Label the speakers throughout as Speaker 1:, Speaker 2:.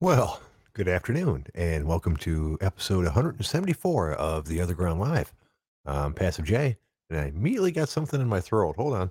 Speaker 1: Well, good afternoon, and welcome to episode 174 of the Otherground Live. I'm Passive J, and I immediately got something in my throat. Hold on.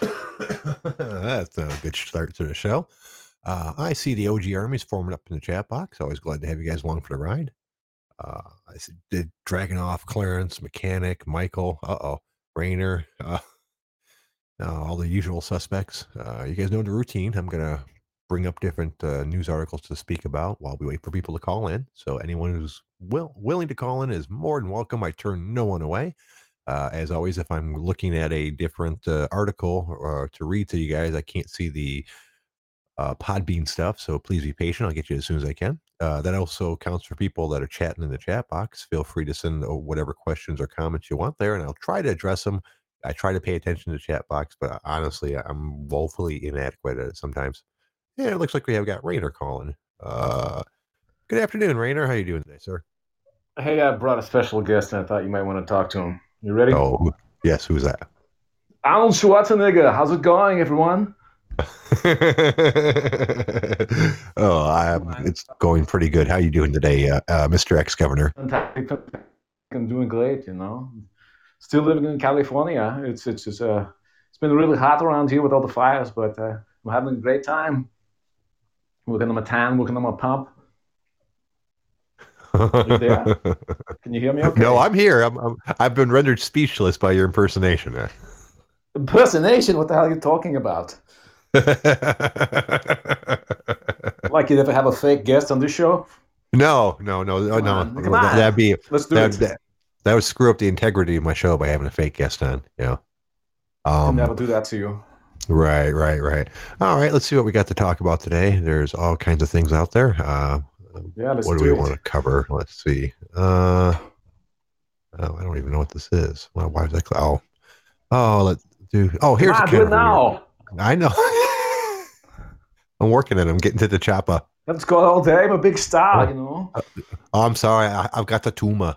Speaker 1: That's a good start to the show. Uh, I see the OG armies forming up in the chat box. Always glad to have you guys along for the ride. Uh, I did Dragunov, Clarence, Mechanic, Michael, uh oh, Rainer, uh, uh, all the usual suspects. Uh, you guys know the routine. I'm going to bring up different uh, news articles to speak about while we wait for people to call in. So anyone who's will, willing to call in is more than welcome. I turn no one away. Uh, as always, if I'm looking at a different uh, article uh, to read to you guys, I can't see the uh, Podbean stuff. So please be patient. I'll get you as soon as I can. Uh, that also counts for people that are chatting in the chat box. Feel free to send whatever questions or comments you want there, and I'll try to address them. I try to pay attention to the chat box, but honestly, I'm woefully inadequate at it sometimes. Yeah, it looks like we have got Rainer calling. Uh, good afternoon, Rainer. How you doing today, sir?
Speaker 2: Hey, I brought a special guest, and I thought you might want to talk to him. You ready?
Speaker 1: Oh, yes. Who's that?
Speaker 2: Arnold Schwarzenegger. How's it going, everyone?
Speaker 1: oh, I'm, it's going pretty good. How are you doing today, uh, uh, Mr. Ex Governor?
Speaker 2: I'm doing great. You know, still living in California. It's it's just uh, it's been really hot around here with all the fires, but uh, I'm having a great time working on my tan, working on my there? Can you hear me? Okay?
Speaker 1: No, I'm here. I'm, I'm I've been rendered speechless by your impersonation.
Speaker 2: Impersonation? What the hell are you talking about? like you'd ever have a fake guest on this show?
Speaker 1: No, no, no, no, no.
Speaker 2: Come on.
Speaker 1: That'd be
Speaker 2: Let's do
Speaker 1: that,
Speaker 2: it.
Speaker 1: that, that would screw up the integrity of my show by having a fake guest on. You know.
Speaker 2: I'll
Speaker 1: Um,
Speaker 2: never do that to you.
Speaker 1: Right, right, right. All right, let's see what we got to talk about today. There's all kinds of things out there. Uh,
Speaker 2: Yeah, let's
Speaker 1: what do
Speaker 2: do
Speaker 1: we
Speaker 2: it.
Speaker 1: want to cover? Let's see. Uh, oh, I don't even know what this is. Why, why is that? Oh, oh, let's do. Oh, here's
Speaker 2: Come
Speaker 1: a
Speaker 2: on, do
Speaker 1: of
Speaker 2: it
Speaker 1: weird-
Speaker 2: now.
Speaker 1: I know. I'm working it. I'm getting to the chopper.
Speaker 2: Let's go all day. I'm a big star, you know.
Speaker 1: Oh, I'm sorry. I, I've got the tumor.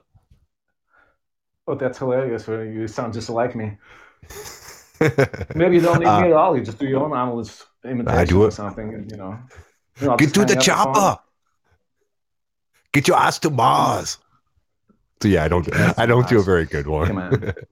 Speaker 2: Oh, that's hilarious. uh, You sound just like me. Maybe you don't need
Speaker 1: Uh,
Speaker 2: me at all. You just do your own Arnold's imitation
Speaker 1: do
Speaker 2: or something, and, you know. You know,
Speaker 1: Get to the chopper. Get your ass to Mars. So yeah, I don't.
Speaker 2: Get your ass to
Speaker 1: I don't do a very good one.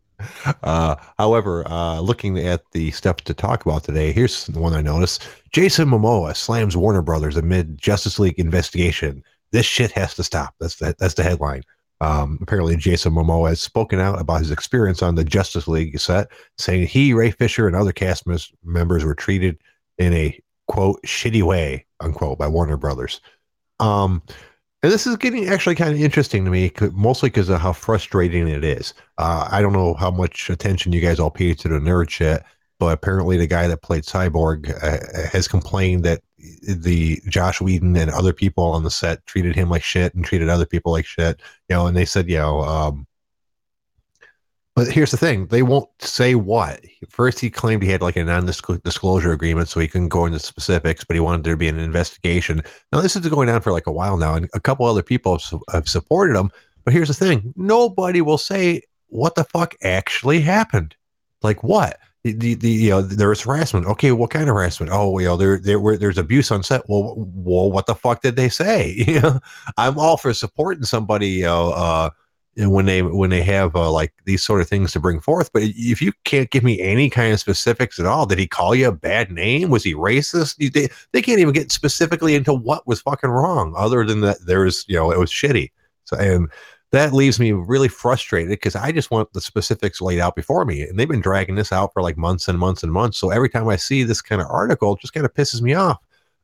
Speaker 1: Uh, however, uh, looking at the stuff to talk about today, here's the one I noticed. Jason Momoa slams Warner Brothers amid Justice League investigation. This shit has to stop. That's the, that's the headline. Um, apparently, Jason Momoa has spoken out about his experience on the Justice League set, saying he, Ray Fisher, and other cast members were treated in a quote shitty way unquote by Warner Brothers. Um, and this is getting actually kind of interesting to me, mostly because of how frustrating it is. Uh, I don't know how much attention you guys all pay to the nerd shit, but apparently the guy that played Cyborg uh, has complained that the Josh Whedon and other people on the set treated him like shit and treated other people like shit. You know, and they said, you know, um, but here's the thing: they won't say what. First, he claimed he had like a non-disclosure agreement, so he couldn't go into specifics. But he wanted there to be an investigation. Now, this is going on for like a while now, and a couple other people have, have supported him. But here's the thing: nobody will say what the fuck actually happened. Like what? The, the, you know there's harassment. Okay, what kind of harassment? Oh, know there there were there's abuse on set. Well, well, what the fuck did they say? You know, I'm all for supporting somebody. You know, uh, when they when they have uh, like these sort of things to bring forth. But if you can't give me any kind of specifics at all, did he call you a bad name? Was he racist? They, they can't even get specifically into what was fucking wrong, other than that there was you know it was shitty. So and that leaves me really frustrated because I just want the specifics laid out before me, and they've been dragging this out for like months and months and months. So every time I see this kind of article, it just kind of pisses me off.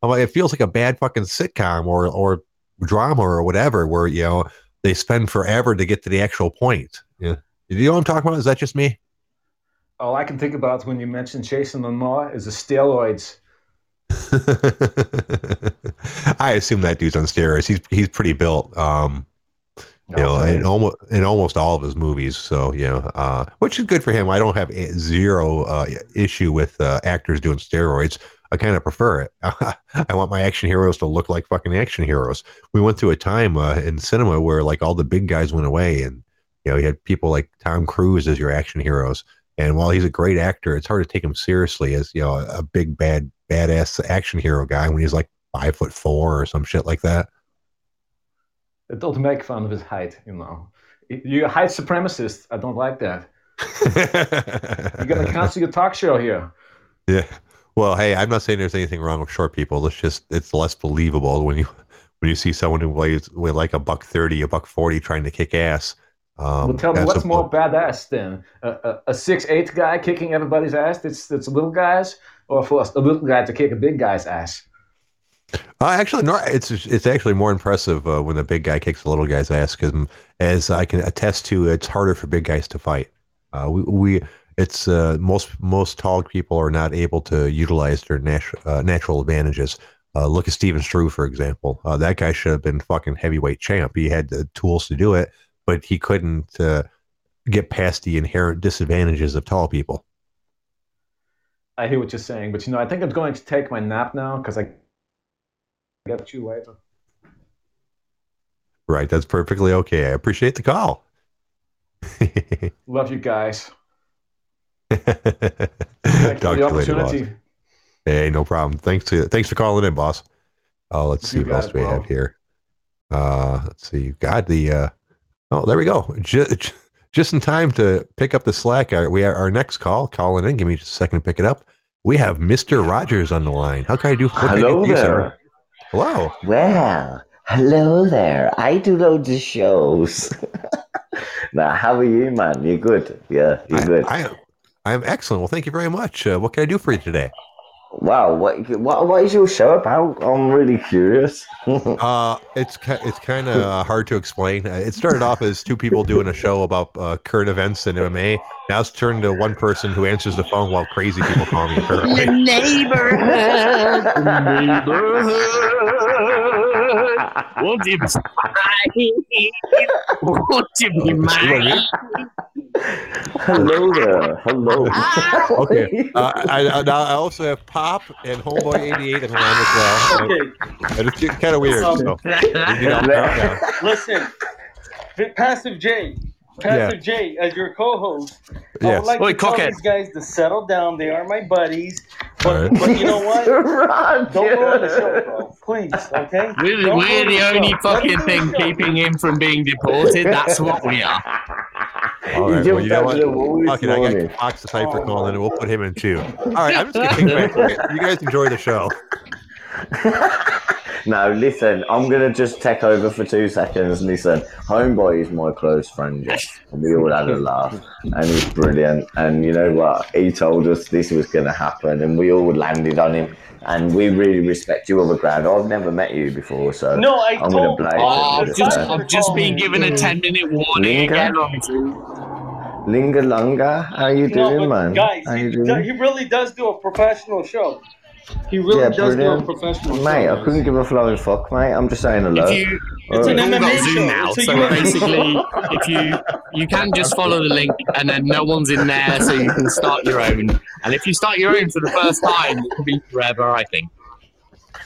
Speaker 1: I'm like, it feels like a bad fucking sitcom or or drama or whatever, where you know they spend forever to get to the actual point. Yeah. You know what I'm talking about? Is that just me?
Speaker 2: All I can think about when you mention Jason Momoa is the steroids.
Speaker 1: I assume that dude's on steroids. He's he's pretty built. Um, you know, in almost in almost all of his movies. So you know, uh, which is good for him. I don't have a- zero uh, issue with uh, actors doing steroids. I kind of prefer it. I want my action heroes to look like fucking action heroes. We went through a time uh, in cinema where like all the big guys went away, and you know, you had people like Tom Cruise as your action heroes. And while he's a great actor, it's hard to take him seriously as you know a big bad badass action hero guy when he's like five foot four or some shit like that.
Speaker 2: Don't make fun of his height, you know. You're a height supremacist. I don't like that. You're gonna cancel your talk show here.
Speaker 1: Yeah. Well, hey, I'm not saying there's anything wrong with short people. It's just it's less believable when you when you see someone who weighs with like a buck thirty, a buck forty, trying to kick ass. Um,
Speaker 2: well, tell me what's
Speaker 1: a-
Speaker 2: more badass than A, a, a six eight guy kicking everybody's ass that's that's little guys, or for a little guy to kick a big guy's ass?
Speaker 1: Uh, actually, no. It's it's actually more impressive uh, when the big guy kicks the little guy's ass because, as I can attest to, it's harder for big guys to fight. Uh, we, we it's uh, most most tall people are not able to utilize their natural uh, natural advantages. Uh, look at Stefan Struve, for example. That guy should have been fucking heavyweight champ. He had the tools to do it, but he couldn't get past the inherent disadvantages of tall people.
Speaker 2: I hear what you're saying, but you know, I think I'm going to take my nap now because I get you later.
Speaker 1: Right, that's perfectly okay. I appreciate the call.
Speaker 2: Love you guys.
Speaker 1: Talk
Speaker 2: Thank for the
Speaker 1: later,
Speaker 2: opportunity.
Speaker 1: Hey, no problem. Thanks to thanks for calling in, boss. Oh, let's see
Speaker 2: You
Speaker 1: what else we
Speaker 2: bro.
Speaker 1: have here. Uh, let's see. You got the. Uh, oh, there we go. Just, just in time to pick up the slack. Our, we are our next call. Calling in. Give me just a second to pick it up. We have Mister Rogers on the line. How can I do? do
Speaker 3: Hello
Speaker 1: for you, sir? Hello.
Speaker 3: Well, hello there. I do loads of shows. now, how are you, man? You're good? Yeah, you
Speaker 1: I,
Speaker 3: good.
Speaker 1: I am. I am excellent. Well, thank you very much. Uh, what can I do for you today?
Speaker 3: wow, what, what what is your show about? I'm really curious.
Speaker 1: Uh, it's it's kind of hard to explain. Uh, it started off as two people doing a show about uh, current events in MMA. Now it's turned to one person who answers the phone while crazy people call me. Apparently,
Speaker 4: neighborhood, neighborhood. Won't you be mine? Won't you be mine?
Speaker 3: hello there. Hello.
Speaker 1: okay. Uh, I, I now I also have Pop and Homeboy eighty eight on the line as well.
Speaker 5: Okay,
Speaker 1: And it's kind of weird. So, you know, calm down.
Speaker 5: listen, Passive J, Passive J, as your co-host, I would like
Speaker 4: Oi,
Speaker 5: to tell
Speaker 4: cockhead.
Speaker 5: these guys to settle down. They are my buddies, but
Speaker 1: All right.
Speaker 5: but you know what?
Speaker 3: Roger.
Speaker 5: Don't ruin the show, bro. Please, okay?
Speaker 4: We're,
Speaker 5: Don't
Speaker 4: we're
Speaker 5: ruin
Speaker 4: the only
Speaker 5: Let
Speaker 4: fucking thing keeping him from being deported. That's what we are.
Speaker 1: All right.
Speaker 3: You
Speaker 1: Well, you know what?
Speaker 3: over the wall this
Speaker 1: Fuck it, I
Speaker 3: morning.
Speaker 1: got Fox the Cypher calling, and we'll put him in too. All right. I'm just gonna take it back. You guys enjoy the show.
Speaker 3: No, listen, I'm gonna just take over for two seconds. Listen, Homeboy is my close friend, yes. And we all had a laugh, and he's brilliant. And you know what? He told us this was gonna happen, and we all landed on him. And we really respect you on the ground. I've never met you before, so
Speaker 5: No, I
Speaker 3: I'm gonna
Speaker 5: told.
Speaker 3: blame
Speaker 4: Oh. I've just, I've just been given a 10 minute warning
Speaker 3: Linga?
Speaker 4: again. on-
Speaker 3: Linga Lunga, how you doing,
Speaker 5: but
Speaker 3: man?
Speaker 5: guys,
Speaker 3: how
Speaker 5: he,
Speaker 3: you doing?
Speaker 5: he really does do a professional show. He really
Speaker 3: Yeah,
Speaker 5: does
Speaker 3: brilliant.
Speaker 5: do a professional
Speaker 3: Mate,
Speaker 5: show.
Speaker 3: I couldn't give a flying fuck, mate. I'm just saying hello.
Speaker 4: If you,
Speaker 5: It's an
Speaker 3: Alright.
Speaker 4: We've
Speaker 5: MMA
Speaker 4: Zoom
Speaker 5: show.
Speaker 4: now,
Speaker 5: It's a
Speaker 4: so basically, if you you can just follow the link, and then no one's in there, so you can start your own. And if you start your own for the first time, it can be forever. I think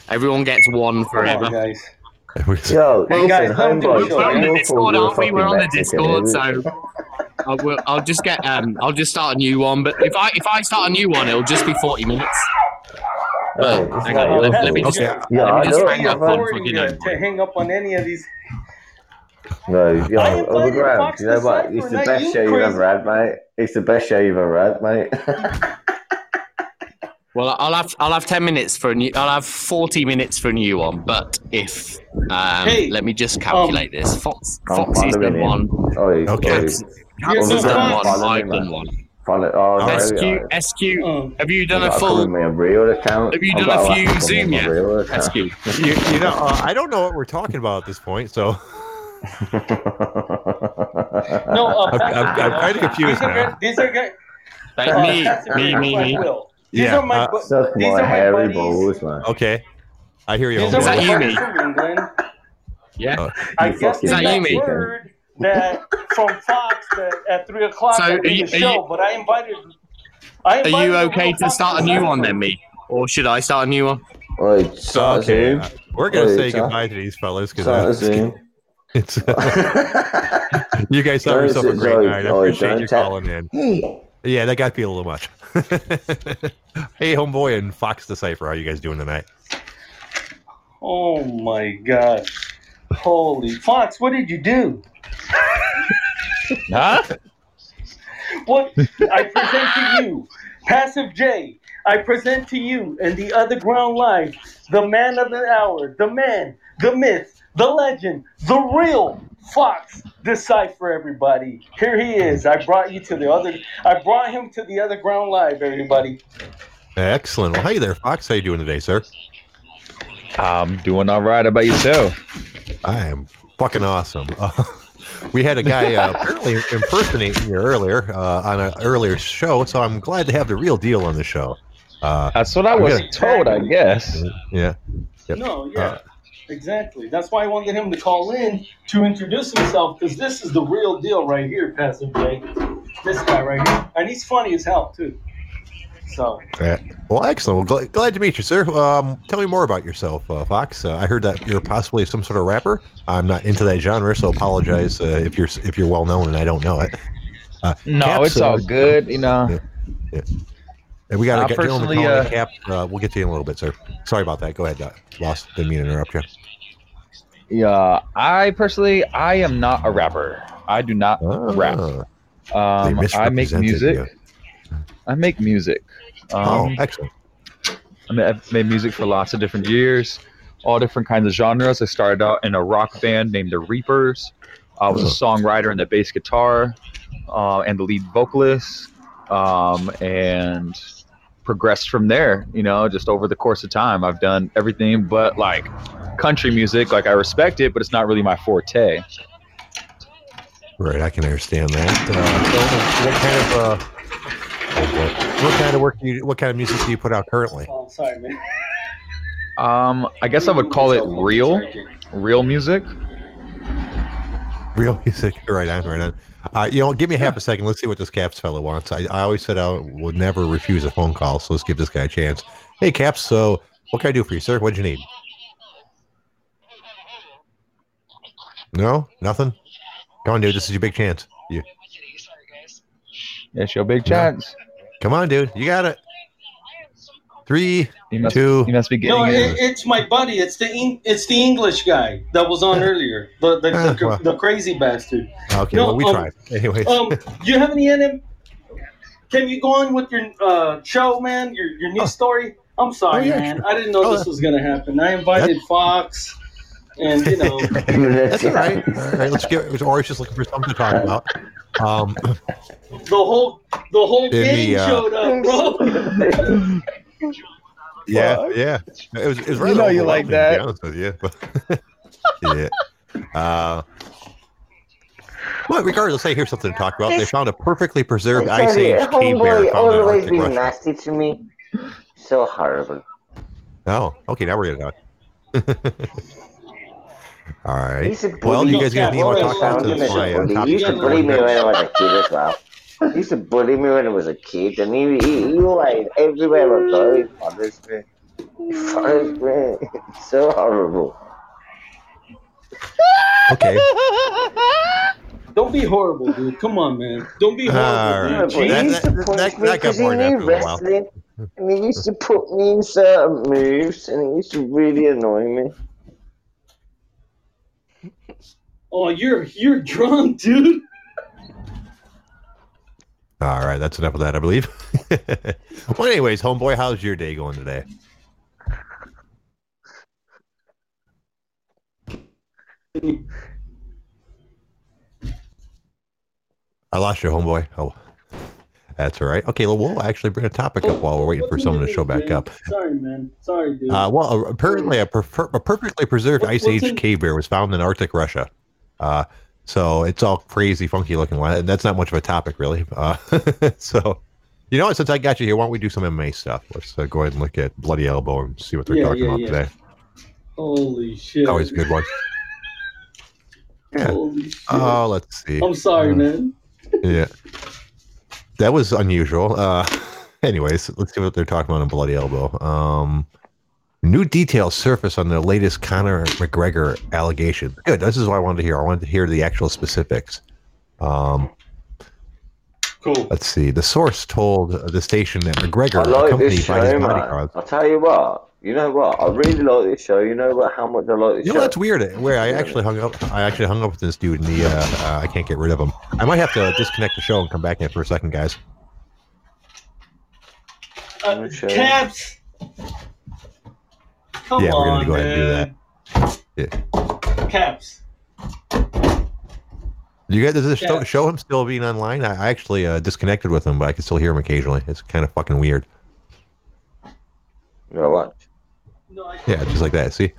Speaker 4: everyone gets one
Speaker 5: Come on,
Speaker 4: forever.
Speaker 5: guys.
Speaker 3: Yo,
Speaker 5: Hey,
Speaker 3: listen,
Speaker 5: guys, don't do
Speaker 3: homeboy,
Speaker 5: it.
Speaker 4: We're on the Discord, aren't we?
Speaker 3: you're
Speaker 4: We're on the Discord, so I will, I'll just get um, I'll just start a new one. But if I if I start a new one, it'll just be forty minutes.
Speaker 3: Oh,
Speaker 4: But
Speaker 3: it's
Speaker 4: hang on, let, let me just
Speaker 1: Okay.
Speaker 3: Yeah,
Speaker 4: let
Speaker 3: I
Speaker 4: me just
Speaker 3: know.
Speaker 4: hang up on fucking
Speaker 5: to, hang up on any of these.
Speaker 3: No, yo,
Speaker 5: I invited
Speaker 3: overground.
Speaker 5: Fox
Speaker 3: You know what? It's the best
Speaker 5: you,
Speaker 3: show you've ever had, mate. It's the best show you've ever had, mate.
Speaker 4: Well, I'll have I'll have ten minutes for a new. I'll have forty minutes for a new one. But if um,
Speaker 5: Hey,
Speaker 4: let me just calculate this. Fox
Speaker 3: I'm
Speaker 4: Foxy's done one.
Speaker 3: Oh,
Speaker 1: Okay.
Speaker 3: oh,
Speaker 4: Caps,
Speaker 5: You're
Speaker 4: has done one. I've done one.
Speaker 3: Follow, oh, there
Speaker 4: SQ
Speaker 3: we.
Speaker 4: SQ.
Speaker 5: Mm.
Speaker 4: Have you done
Speaker 3: I've
Speaker 4: a full
Speaker 3: my real account.
Speaker 4: Have you
Speaker 3: I've
Speaker 4: done a few
Speaker 3: have
Speaker 4: Zoom yet? SQ?
Speaker 1: You, you know, uh, I don't know what we're talking about at this point, so
Speaker 5: No, uh,
Speaker 1: I'm- I'm- I'm kinda confused
Speaker 5: these are
Speaker 1: now.
Speaker 5: guys- These are guys.
Speaker 4: Like me, me, me, me.
Speaker 5: will. These
Speaker 1: Yeah,
Speaker 5: are my.
Speaker 1: uh,
Speaker 5: bu- these
Speaker 3: my
Speaker 5: are my
Speaker 3: hairy
Speaker 5: buddies.
Speaker 3: balls, man.
Speaker 1: okay. I hear you.
Speaker 5: These are
Speaker 4: Is
Speaker 5: my
Speaker 4: that you,
Speaker 5: buddies
Speaker 4: me?
Speaker 5: from England.
Speaker 4: Yeah.
Speaker 1: Uh,
Speaker 5: I guess
Speaker 3: fucking
Speaker 5: they
Speaker 4: Is that you, mate?
Speaker 5: word that from Fox that at three o'clock
Speaker 4: So
Speaker 5: I
Speaker 4: are you-
Speaker 5: the
Speaker 4: are
Speaker 5: show,
Speaker 4: you-
Speaker 5: but I invited. I
Speaker 4: Are you okay to start a new one then, me? Or should I start a new one?
Speaker 3: Oi, start
Speaker 1: okay,
Speaker 3: Zoom.
Speaker 1: we're gonna
Speaker 3: Oi,
Speaker 1: say
Speaker 3: start-
Speaker 1: goodbye to these fellas because
Speaker 3: Start Zoom.
Speaker 1: it's you guys have yourself a great night. I appreciate you calling in. Yeah, that got to be a little much. hey, homeboy and Fox Decipher, how are you guys doing tonight?
Speaker 5: Oh my god. Holy Fox, what did you do?
Speaker 6: Huh?
Speaker 5: What I present to you, Passive J. I present to you and the other ground live, the man of the hour, the man, the myth, the legend, the real Fox Decipher, everybody. Here he is. I brought you to the other I brought him to the other ground live, everybody.
Speaker 1: Excellent. Well, hey there, Fox. How you doing today, sir?
Speaker 6: I'm doing all right. How about yourself?
Speaker 1: I am fucking awesome. We had a guy uh, apparently impersonating you earlier uh, on an earlier show, so I'm glad to have the real deal on the show. Uh,
Speaker 6: That's what I was
Speaker 1: gonna-
Speaker 6: told, I guess.
Speaker 1: yeah. Yep.
Speaker 5: No, yeah.
Speaker 1: Uh,
Speaker 5: Exactly. That's why I wanted him to call in to introduce himself because this is the real deal right here, Pastor J. This guy right here. And he's funny as hell, too. So,
Speaker 1: Yeah. Well, excellent. Well, glad, glad to meet you, sir. Um, tell me more about yourself, uh, Fox. Uh, I heard that you're possibly some sort of rapper. I'm not into that genre, so apologize uh, if you're if you're well known and I don't know it. Uh,
Speaker 6: No,
Speaker 1: Caps,
Speaker 6: it's all good. You know,
Speaker 1: Yeah. And we got a get gentleman
Speaker 6: personally,
Speaker 1: calling in,
Speaker 6: uh,
Speaker 1: Cap. Uh, we'll get to you in a little bit, sir. Sorry about that. Go ahead. Uh, lost. Didn't mean to interrupt you.
Speaker 6: yeah. I personally, I am not a rapper. I do not rap.
Speaker 1: Ah, they
Speaker 6: Um, I make music.
Speaker 1: you.
Speaker 6: I make music.
Speaker 1: Oh,
Speaker 6: Um,
Speaker 1: excellent.
Speaker 6: I mean, I've made music for lots of different years, all different kinds of genres. I started out in a rock band named the Reapers. I was a songwriter and the bass guitar, uh, and the lead vocalist, um, and progressed from there. You know, just over the course of time, I've done everything but like country music. Like I respect it, but it's not really my forte.
Speaker 1: Right, I can understand that. Uh, so what kind of uh, oh. What kind of work do you? What kind of music do you put out currently?
Speaker 5: oh, sorry, man.
Speaker 6: Um, I guess I would call it real, real music.
Speaker 1: Real music. Right on, right on. Uh, you know, give me half a second. Let's see what this Caps fellow wants. I, I always said I would never refuse a phone call, so let's give this guy a chance. Hey, Caps. So, what can I do for you, sir? What'd you need? No, nothing. Come on, dude. This is your big chance. You,
Speaker 6: It's your big
Speaker 1: Yeah.
Speaker 6: Chance.
Speaker 1: come on, dude. You got it. Three,
Speaker 6: You must,
Speaker 1: two.
Speaker 6: you must be getting
Speaker 5: No,
Speaker 6: it.
Speaker 5: it, it's my buddy. It's the it's the English guy that was on earlier. The the,
Speaker 1: Ah,
Speaker 5: the,
Speaker 1: well.
Speaker 5: the crazy bastard.
Speaker 1: Okay,
Speaker 5: No,
Speaker 1: well, we
Speaker 5: um,
Speaker 1: tried. Anyways,
Speaker 5: Um, do you have any NM? Can you go on with your uh, show, man? Your your news
Speaker 1: Oh.
Speaker 5: story? I'm sorry,
Speaker 1: Oh, yeah,
Speaker 5: man.
Speaker 1: sure.
Speaker 5: I didn't know
Speaker 1: Oh,
Speaker 5: this was gonna happen. I invited Fox, and you know,
Speaker 1: that's all right. All right, let's get. Or just looking for something to talk about. Um,
Speaker 5: the whole the whole
Speaker 1: In
Speaker 5: gang
Speaker 1: the, uh,
Speaker 5: showed up, bro.
Speaker 1: yeah, yeah. It was. It was
Speaker 6: You know you like
Speaker 1: that. To be honest with you. yeah. Uh, well, regardless, hey, here's something to talk about. They found a perfectly preserved
Speaker 3: I
Speaker 1: ice age cave bear
Speaker 3: homeboy always
Speaker 1: Arctic
Speaker 3: been
Speaker 1: Russia.
Speaker 3: nasty to me. So horrible.
Speaker 1: Oh, okay. Now we're gonna talk. All right.
Speaker 3: He's a
Speaker 1: Well, you guys got anything you want to talk about?
Speaker 3: Found him
Speaker 1: That's
Speaker 3: as
Speaker 1: my uh,
Speaker 3: He used to bully me when I was a kid as well. He used to bully me when I was a kid, and he, he, he like everywhere I go, he follows me. He follows me. It's so horrible.
Speaker 1: Okay.
Speaker 5: Don't be horrible, dude. Come on, man. Don't be horrible,
Speaker 1: All
Speaker 5: dude.
Speaker 3: Yeah,
Speaker 1: That-
Speaker 3: he used to
Speaker 1: that-
Speaker 3: punch
Speaker 1: that-
Speaker 3: me
Speaker 1: that
Speaker 3: because he knew
Speaker 1: after a while.
Speaker 3: wrestling, and he used to put me in certain moves, and it used to really annoy me.
Speaker 5: Oh, you're you're drunk, dude.
Speaker 1: All right. That's enough of that, I believe. well, anyways, homeboy, how's your day going today? I lost you, homeboy. Oh, that's all right. Okay, well, we'll actually bring a topic up while we're waiting for someone to show back
Speaker 5: man?
Speaker 1: up.
Speaker 5: Sorry, man. Sorry, dude.
Speaker 1: Uh, well, apparently, a, a perfectly preserved
Speaker 5: What-
Speaker 1: ice age
Speaker 5: in-
Speaker 1: cave bear was found in Arctic Russia. Uh, so it's all crazy, funky looking. That's not much of a topic, really. Uh, so, you know what? Since I got you here, why don't we do some MMA stuff? Let's uh, go ahead and look at Bloody Elbow and see what they're
Speaker 5: Yeah,
Speaker 1: talking
Speaker 5: yeah,
Speaker 1: about
Speaker 5: yeah.
Speaker 1: today.
Speaker 5: Holy shit.
Speaker 1: Always a good one. Yeah.
Speaker 5: Holy shit.
Speaker 1: Oh, let's see.
Speaker 5: I'm sorry,
Speaker 1: Uh,
Speaker 5: man.
Speaker 1: Yeah. That was unusual. Uh, anyways, let's see what they're talking about on Bloody Elbow. Um, new details surface on the latest Conor McGregor allegation. Good. This is what I wanted to hear. I wanted to hear the actual specifics. Um,
Speaker 5: Cool.
Speaker 1: let's see. The source told the station that McGregor,
Speaker 3: I like this
Speaker 1: accompanied by his
Speaker 3: show, man.
Speaker 1: bodyguards,
Speaker 3: I'll tell you what, You know what? I really like this show. You know what? How much I like this
Speaker 1: You
Speaker 3: show.
Speaker 1: know that's weird. Where I actually hung up, I actually hung up with this dude, and the uh, uh, I can't get rid of him. I might have to disconnect the show and come back in for a second, guys.
Speaker 5: Uh,
Speaker 3: Okay.
Speaker 5: Caps. Come
Speaker 1: Yeah, we're gonna
Speaker 5: on,
Speaker 1: go ahead and do
Speaker 5: man. Caps.
Speaker 1: You guys, does this show,
Speaker 5: Yeah.
Speaker 1: show him still being online? I, I actually uh, disconnected with him, but I can still hear him occasionally. It's kind of fucking weird.
Speaker 3: You know what?
Speaker 5: No,
Speaker 1: Yeah, just like that. See.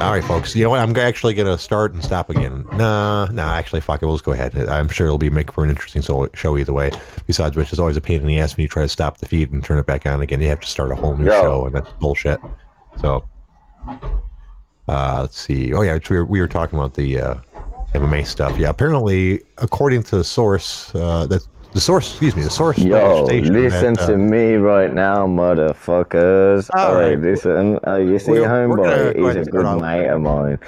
Speaker 1: All right, folks. You know what? I'm actually gonna start and stop again. Nah, nah. Actually, fuck it. We'll just go ahead. I'm sure it'll be make for an interesting so- show either way. Besides which, it's always a pain in the ass when you try to stop the feed and turn it back on again. You have to start a whole new
Speaker 3: Yeah.
Speaker 1: show, and that's bullshit. So, uh, let's see. Oh yeah, we were, we were talking about the uh, MMA stuff. Yeah, apparently, according to the source, uh, that the source, excuse me, the source
Speaker 3: Yo, listen
Speaker 1: that, uh,
Speaker 3: to me right now, motherfuckers.
Speaker 1: All
Speaker 3: right, listen. Uh, you see,
Speaker 1: We're- we're gonna
Speaker 3: homeboy, he's a good mate of mine.